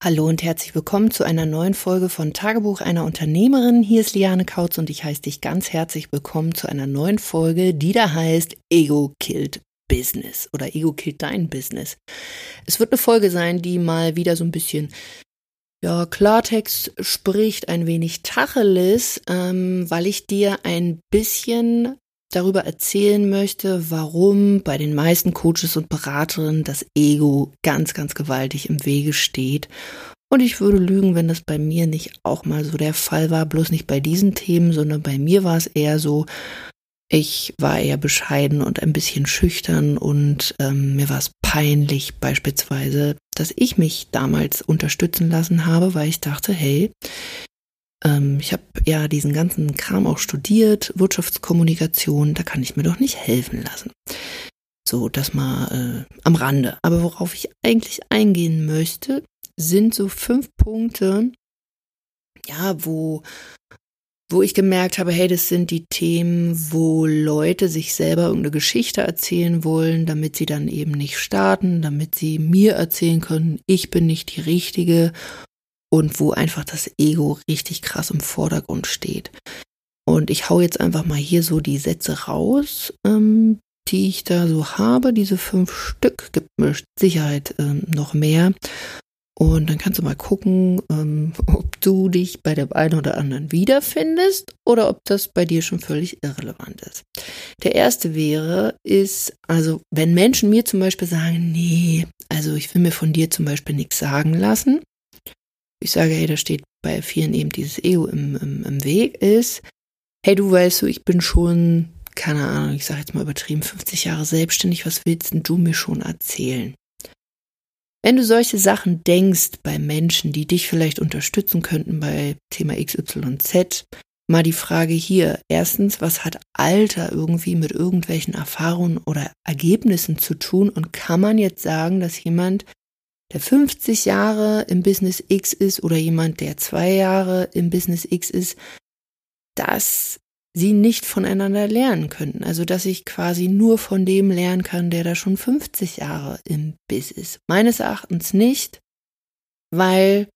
Hallo und herzlich willkommen zu einer neuen Folge von Tagebuch einer Unternehmerin. Hier ist Liane Kautz und ich heiße dich ganz herzlich willkommen zu einer neuen Folge, die da heißt Ego Killed Business oder Ego Killed Dein Business. Es wird eine Folge sein, die mal wieder so ein bisschen ja, Klartext spricht, ein wenig Tacheles, ähm, weil ich dir ein bisschen darüber erzählen möchte, warum bei den meisten Coaches und Beraterinnen das Ego ganz, ganz gewaltig im Wege steht. Und ich würde lügen, wenn das bei mir nicht auch mal so der Fall war, bloß nicht bei diesen Themen, sondern bei mir war es eher so, ich war eher bescheiden und ein bisschen schüchtern und ähm, mir war es peinlich beispielsweise, dass ich mich damals unterstützen lassen habe, weil ich dachte, hey, ähm, ich habe ja diesen ganzen Kram auch studiert, Wirtschaftskommunikation, da kann ich mir doch nicht helfen lassen. So, das mal äh, am Rande. Aber worauf ich eigentlich eingehen möchte, sind so fünf Punkte, ja, wo, wo ich gemerkt habe, hey, das sind die Themen, wo Leute sich selber irgendeine Geschichte erzählen wollen, damit sie dann eben nicht starten, damit sie mir erzählen können, ich bin nicht die Richtige und wo einfach das Ego richtig krass im Vordergrund steht. Und ich hau jetzt einfach mal hier so die Sätze raus, ähm, die ich da so habe. Diese fünf Stück gibt mir Sicherheit ähm, noch mehr. Und dann kannst du mal gucken, ähm, ob du dich bei dem einen oder anderen wiederfindest oder ob das bei dir schon völlig irrelevant ist. Der erste wäre, ist, also wenn Menschen mir zum Beispiel sagen, nee, also ich will mir von dir zum Beispiel nichts sagen lassen, ich sage, hey, da steht bei vielen eben dieses Ego im, im, im Weg, ist, hey, du weißt du, ich bin schon, keine Ahnung, ich sage jetzt mal übertrieben, 50 Jahre selbstständig, was willst denn du mir schon erzählen? Wenn du solche Sachen denkst bei Menschen, die dich vielleicht unterstützen könnten bei Thema XYZ, mal die Frage hier. Erstens, was hat Alter irgendwie mit irgendwelchen Erfahrungen oder Ergebnissen zu tun? Und kann man jetzt sagen, dass jemand der 50 Jahre im Business X ist oder jemand, der zwei Jahre im Business X ist, dass sie nicht voneinander lernen könnten. Also, dass ich quasi nur von dem lernen kann, der da schon 50 Jahre im Biss ist. Meines Erachtens nicht, weil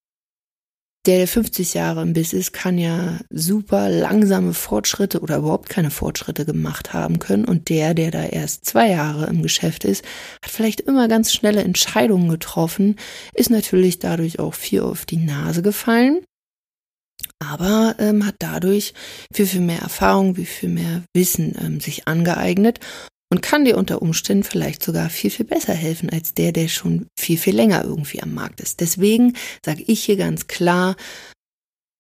der, der 50 Jahre im Biss ist, kann ja super langsame Fortschritte oder überhaupt keine Fortschritte gemacht haben können. Und der, der da erst zwei Jahre im Geschäft ist, hat vielleicht immer ganz schnelle Entscheidungen getroffen, ist natürlich dadurch auch viel auf die Nase gefallen, aber ähm, hat dadurch viel, viel mehr Erfahrung, wie viel mehr Wissen ähm, sich angeeignet und kann dir unter Umständen vielleicht sogar viel, viel besser helfen als der, der schon viel, viel länger irgendwie am Markt ist. Deswegen sage ich hier ganz klar,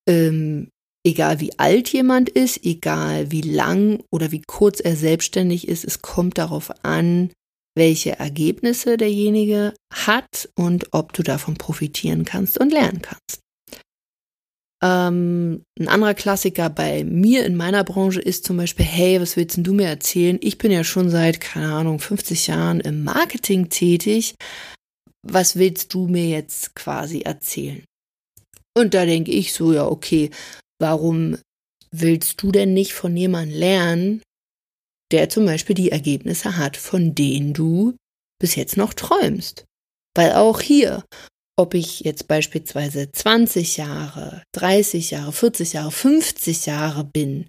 ähm, egal wie alt jemand ist, egal wie lang oder wie kurz er selbstständig ist, es kommt darauf an, welche Ergebnisse derjenige hat und ob du davon profitieren kannst und lernen kannst. Ähm, ein anderer Klassiker bei mir in meiner Branche ist zum Beispiel, hey, was willst denn du mir erzählen? Ich bin ja schon seit, keine Ahnung, 50 Jahren im Marketing tätig. Was willst du mir jetzt quasi erzählen? Und da denke ich so, ja, okay, warum willst du denn nicht von jemandem lernen, der zum Beispiel die Ergebnisse hat, von denen du bis jetzt noch träumst? Weil auch hier, ob ich jetzt beispielsweise 20 Jahre, 30 Jahre, 40 Jahre, 50 Jahre bin,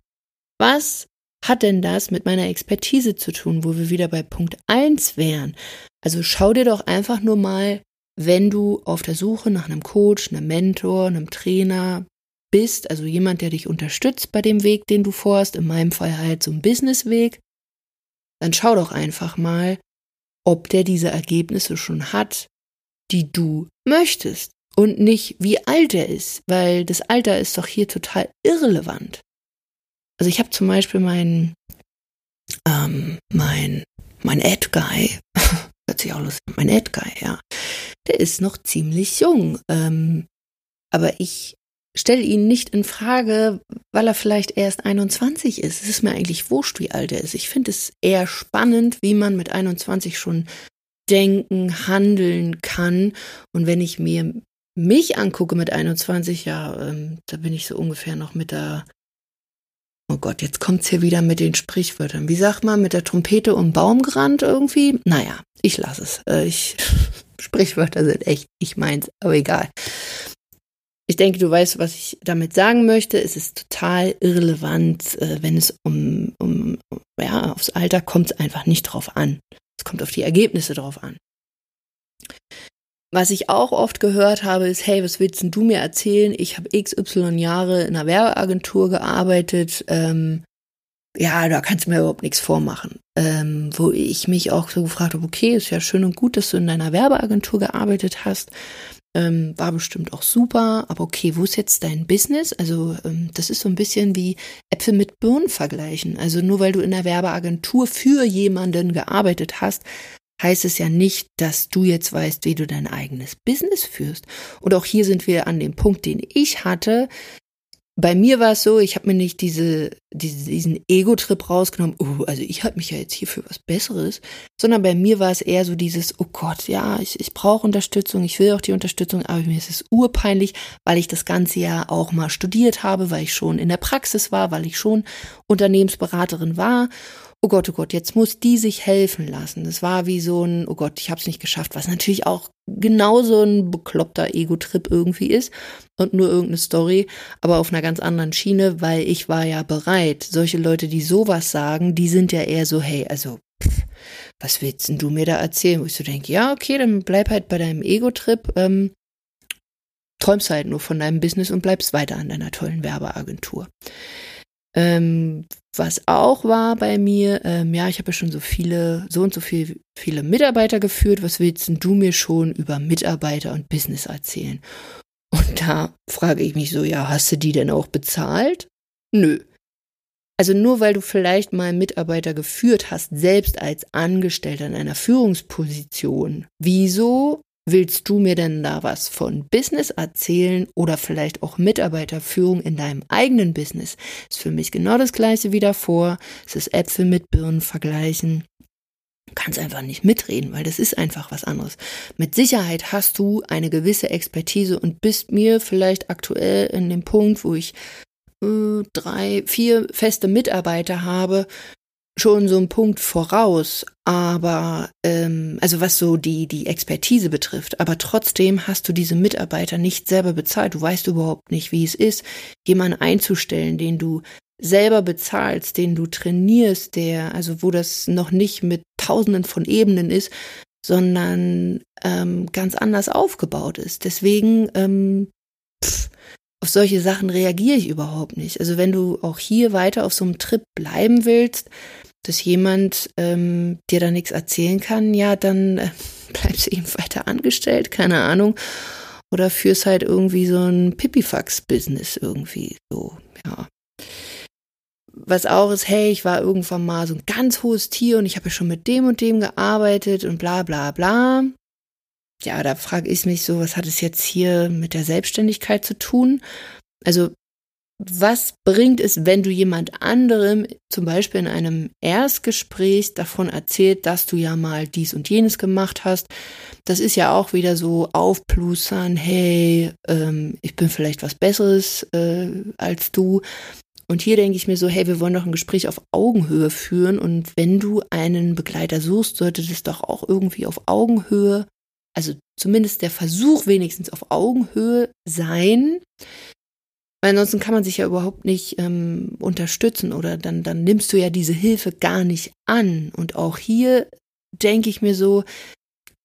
was hat denn das mit meiner Expertise zu tun, wo wir wieder bei Punkt 1 wären? Also schau dir doch einfach nur mal, wenn du auf der Suche nach einem Coach, einem Mentor, einem Trainer bist, also jemand, der dich unterstützt bei dem Weg, den du vorhast, in meinem Fall halt so ein Businessweg, dann schau doch einfach mal, ob der diese Ergebnisse schon hat, die du möchtest und nicht wie alt er ist, weil das Alter ist doch hier total irrelevant. Also ich habe zum Beispiel meinen, ähm, mein, mein Ad-Guy, hört sich auch lustig mein Ad-Guy, ja, der ist noch ziemlich jung, ähm, aber ich stelle ihn nicht in Frage, weil er vielleicht erst 21 ist. Es ist mir eigentlich wurscht, wie alt er ist. Ich finde es eher spannend, wie man mit 21 schon denken, handeln kann. Und wenn ich mir mich angucke mit 21, ja, ähm, da bin ich so ungefähr noch mit der, oh Gott, jetzt kommt's hier wieder mit den Sprichwörtern. Wie sagt man, mit der Trompete um Baum gerannt irgendwie? Naja, ich lasse es. Äh, ich, Sprichwörter sind echt, ich meins, aber egal. Ich denke, du weißt, was ich damit sagen möchte. Es ist total irrelevant, äh, wenn es um, um, ja, aufs Alter kommt es einfach nicht drauf an. Es kommt auf die Ergebnisse drauf an. Was ich auch oft gehört habe, ist, hey, was willst denn du mir erzählen? Ich habe XY Jahre in einer Werbeagentur gearbeitet. Ähm, ja, da kannst du mir überhaupt nichts vormachen. Ähm, wo ich mich auch so gefragt habe, okay, ist ja schön und gut, dass du in deiner Werbeagentur gearbeitet hast. Ähm, war bestimmt auch super, aber okay, wo ist jetzt dein Business? Also ähm, das ist so ein bisschen wie Äpfel mit Birnen vergleichen. Also nur weil du in der Werbeagentur für jemanden gearbeitet hast, heißt es ja nicht, dass du jetzt weißt, wie du dein eigenes Business führst. Und auch hier sind wir an dem Punkt, den ich hatte bei mir war es so, ich habe mir nicht diese, diese diesen Ego-Trip rausgenommen, oh, also ich halte mich ja jetzt hier für was Besseres, sondern bei mir war es eher so dieses, oh Gott, ja, ich, ich brauche Unterstützung, ich will auch die Unterstützung, aber mir ist es urpeinlich, weil ich das ganze Jahr auch mal studiert habe, weil ich schon in der Praxis war, weil ich schon Unternehmensberaterin war oh Gott, oh Gott, jetzt muss die sich helfen lassen. Das war wie so ein, oh Gott, ich habe es nicht geschafft, was natürlich auch genauso ein bekloppter Ego-Trip irgendwie ist und nur irgendeine Story, aber auf einer ganz anderen Schiene, weil ich war ja bereit. Solche Leute, die sowas sagen, die sind ja eher so, hey, also pff, was willst denn du mir da erzählen? Wo ich so denke, ja, okay, dann bleib halt bei deinem Ego-Trip, ähm, träumst halt nur von deinem Business und bleibst weiter an deiner tollen Werbeagentur. Ähm, was auch war bei mir, ähm, ja, ich habe ja schon so viele, so und so viel, viele Mitarbeiter geführt. Was willst denn du mir schon über Mitarbeiter und Business erzählen? Und da frage ich mich so, ja, hast du die denn auch bezahlt? Nö. Also nur weil du vielleicht mal Mitarbeiter geführt hast, selbst als Angestellter in einer Führungsposition, wieso Willst du mir denn da was von Business erzählen oder vielleicht auch Mitarbeiterführung in deinem eigenen Business? Ist für mich genau das gleiche wie davor. Es ist Äpfel mit Birnen vergleichen. Du kannst einfach nicht mitreden, weil das ist einfach was anderes. Mit Sicherheit hast du eine gewisse Expertise und bist mir vielleicht aktuell in dem Punkt, wo ich äh, drei, vier feste Mitarbeiter habe, schon so ein Punkt voraus, aber ähm, also was so die die Expertise betrifft, aber trotzdem hast du diese Mitarbeiter nicht selber bezahlt. Du weißt überhaupt nicht, wie es ist, jemanden einzustellen, den du selber bezahlst, den du trainierst, der also wo das noch nicht mit Tausenden von Ebenen ist, sondern ähm, ganz anders aufgebaut ist. Deswegen ähm, auf solche Sachen reagiere ich überhaupt nicht. Also wenn du auch hier weiter auf so einem Trip bleiben willst, dass jemand ähm, dir da nichts erzählen kann, ja, dann äh, bleibst du eben weiter angestellt, keine Ahnung. Oder führst halt irgendwie so ein Pipifax-Business irgendwie so, ja. Was auch ist, hey, ich war irgendwann mal so ein ganz hohes Tier und ich habe ja schon mit dem und dem gearbeitet und bla bla bla. Ja, da frage ich mich so, was hat es jetzt hier mit der Selbstständigkeit zu tun? Also was bringt es, wenn du jemand anderem, zum Beispiel in einem Erstgespräch, davon erzählt, dass du ja mal dies und jenes gemacht hast? Das ist ja auch wieder so aufplustern, hey, ähm, ich bin vielleicht was Besseres äh, als du. Und hier denke ich mir so, hey, wir wollen doch ein Gespräch auf Augenhöhe führen. Und wenn du einen Begleiter suchst, sollte das doch auch irgendwie auf Augenhöhe, also zumindest der Versuch wenigstens auf Augenhöhe sein. Weil ansonsten kann man sich ja überhaupt nicht ähm, unterstützen oder dann, dann nimmst du ja diese Hilfe gar nicht an. Und auch hier denke ich mir so,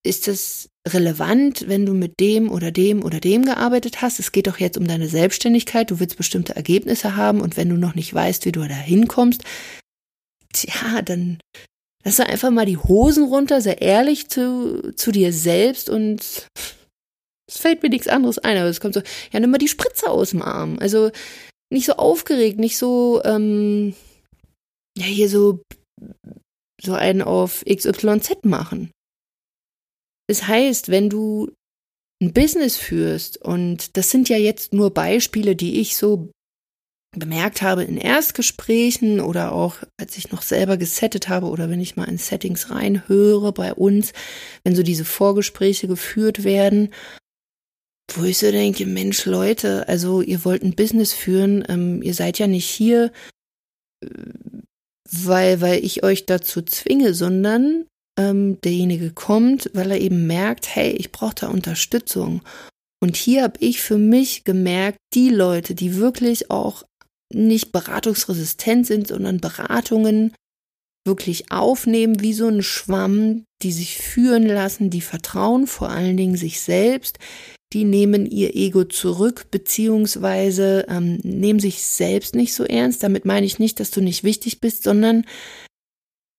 ist es relevant, wenn du mit dem oder dem oder dem gearbeitet hast? Es geht doch jetzt um deine Selbstständigkeit, du willst bestimmte Ergebnisse haben und wenn du noch nicht weißt, wie du da hinkommst, tja, dann lass doch einfach mal die Hosen runter, sehr ehrlich zu, zu dir selbst und es fällt mir nichts anderes ein, aber es kommt so, ja, nimm mal die Spritze aus dem Arm. Also nicht so aufgeregt, nicht so, ähm, ja, hier so, so einen auf XYZ machen. Es heißt, wenn du ein Business führst, und das sind ja jetzt nur Beispiele, die ich so bemerkt habe in Erstgesprächen oder auch als ich noch selber gesettet habe oder wenn ich mal in Settings reinhöre bei uns, wenn so diese Vorgespräche geführt werden, wo ich so denke, Mensch, Leute, also ihr wollt ein Business führen, ähm, ihr seid ja nicht hier, äh, weil, weil ich euch dazu zwinge, sondern ähm, derjenige kommt, weil er eben merkt, hey, ich brauche da Unterstützung. Und hier habe ich für mich gemerkt, die Leute, die wirklich auch nicht beratungsresistent sind, sondern Beratungen wirklich aufnehmen wie so ein Schwamm, die sich führen lassen, die vertrauen vor allen Dingen sich selbst, die nehmen ihr Ego zurück, beziehungsweise ähm, nehmen sich selbst nicht so ernst. Damit meine ich nicht, dass du nicht wichtig bist, sondern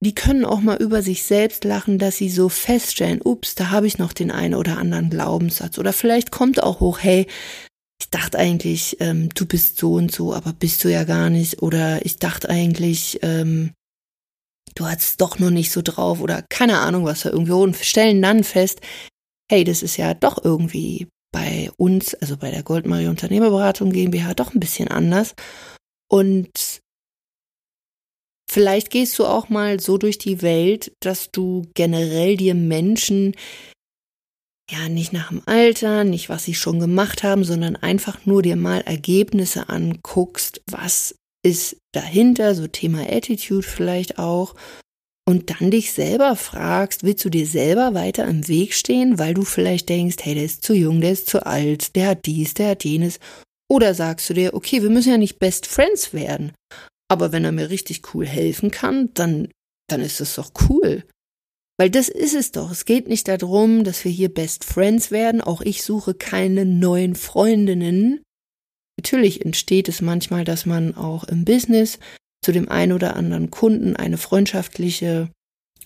die können auch mal über sich selbst lachen, dass sie so feststellen, ups, da habe ich noch den einen oder anderen Glaubenssatz. Oder vielleicht kommt auch hoch, hey, ich dachte eigentlich, ähm, du bist so und so, aber bist du ja gar nicht. Oder ich dachte eigentlich, ähm, du hast doch noch nicht so drauf. Oder keine Ahnung, was da irgendwie. Und stellen dann fest, hey, das ist ja doch irgendwie bei uns, also bei der Goldmarie Unternehmerberatung GmbH, doch ein bisschen anders. Und Vielleicht gehst du auch mal so durch die Welt, dass du generell dir Menschen, ja, nicht nach dem Alter, nicht was sie schon gemacht haben, sondern einfach nur dir mal Ergebnisse anguckst, was ist dahinter, so Thema Attitude vielleicht auch, und dann dich selber fragst, willst du dir selber weiter im Weg stehen, weil du vielleicht denkst, hey, der ist zu jung, der ist zu alt, der hat dies, der hat jenes, oder sagst du dir, okay, wir müssen ja nicht Best Friends werden, aber wenn er mir richtig cool helfen kann, dann, dann ist es doch cool. Weil das ist es doch. Es geht nicht darum, dass wir hier Best Friends werden. Auch ich suche keine neuen Freundinnen. Natürlich entsteht es manchmal, dass man auch im Business zu dem einen oder anderen Kunden eine freundschaftliche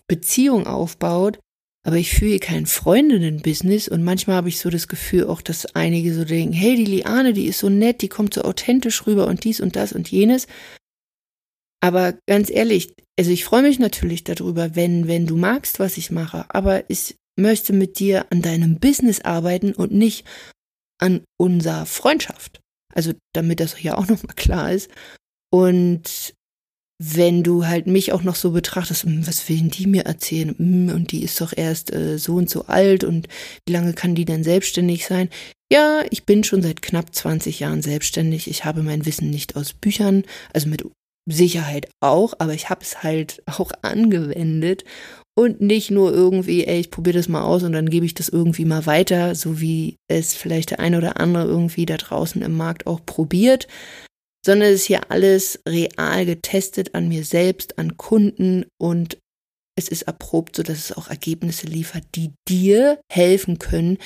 Beziehung aufbaut. Aber ich fühle kein Freundinnen-Business und manchmal habe ich so das Gefühl auch, dass einige so denken, hey, die Liane, die ist so nett, die kommt so authentisch rüber und dies und das und jenes. Aber ganz ehrlich, also ich freue mich natürlich darüber, wenn, wenn du magst, was ich mache, aber ich möchte mit dir an deinem Business arbeiten und nicht an unserer Freundschaft. Also damit das ja auch nochmal klar ist. Und wenn du halt mich auch noch so betrachtest, hm, was will die mir erzählen? Hm, und die ist doch erst äh, so und so alt und wie lange kann die denn selbstständig sein? Ja, ich bin schon seit knapp 20 Jahren selbstständig. Ich habe mein Wissen nicht aus Büchern, also mit Sicherheit auch, aber ich habe es halt auch angewendet. Und nicht nur irgendwie, ey, ich probiere das mal aus und dann gebe ich das irgendwie mal weiter, so wie es vielleicht der eine oder andere irgendwie da draußen im Markt auch probiert, sondern es ist hier alles real getestet an mir selbst, an Kunden und es ist erprobt, so dass es auch Ergebnisse liefert, die dir helfen können,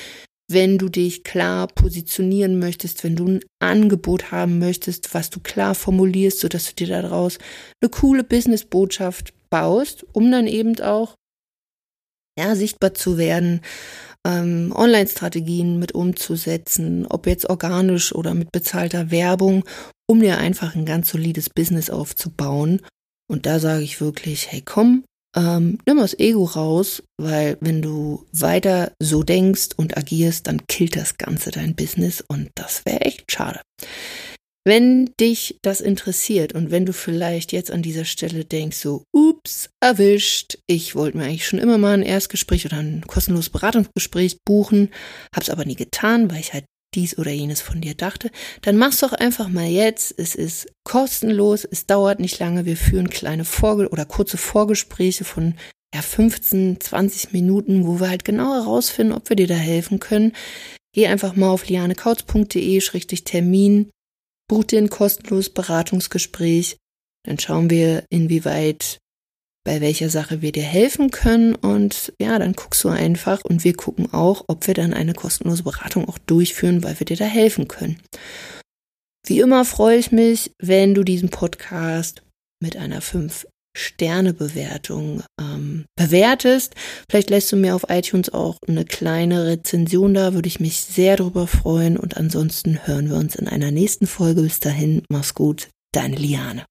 wenn du dich klar positionieren möchtest, wenn du ein Angebot haben möchtest, was du klar formulierst, sodass du dir daraus eine coole Business-Botschaft baust, um dann eben auch ja, sichtbar zu werden, ähm, Online-Strategien mit umzusetzen, ob jetzt organisch oder mit bezahlter Werbung, um dir einfach ein ganz solides Business aufzubauen. Und da sage ich wirklich, hey komm, ähm, nimm das Ego raus, weil wenn du weiter so denkst und agierst, dann killt das Ganze dein Business und das wäre echt schade. Wenn dich das interessiert und wenn du vielleicht jetzt an dieser Stelle denkst, so, ups, erwischt, ich wollte mir eigentlich schon immer mal ein Erstgespräch oder ein kostenloses Beratungsgespräch buchen, hab's aber nie getan, weil ich halt dies oder jenes von dir dachte, dann mach's doch einfach mal jetzt. Es ist kostenlos, es dauert nicht lange. Wir führen kleine Vorge oder kurze Vorgespräche von ja, 15, 20 Minuten, wo wir halt genau herausfinden, ob wir dir da helfen können. Geh einfach mal auf lianekautz.de-termin, buch dir ein kostenloses Beratungsgespräch. Dann schauen wir, inwieweit bei welcher Sache wir dir helfen können. Und ja, dann guckst du einfach und wir gucken auch, ob wir dann eine kostenlose Beratung auch durchführen, weil wir dir da helfen können. Wie immer freue ich mich, wenn du diesen Podcast mit einer 5-Sterne-Bewertung ähm, bewertest. Vielleicht lässt du mir auf iTunes auch eine kleine Rezension da, würde ich mich sehr darüber freuen. Und ansonsten hören wir uns in einer nächsten Folge. Bis dahin, mach's gut, deine Liane.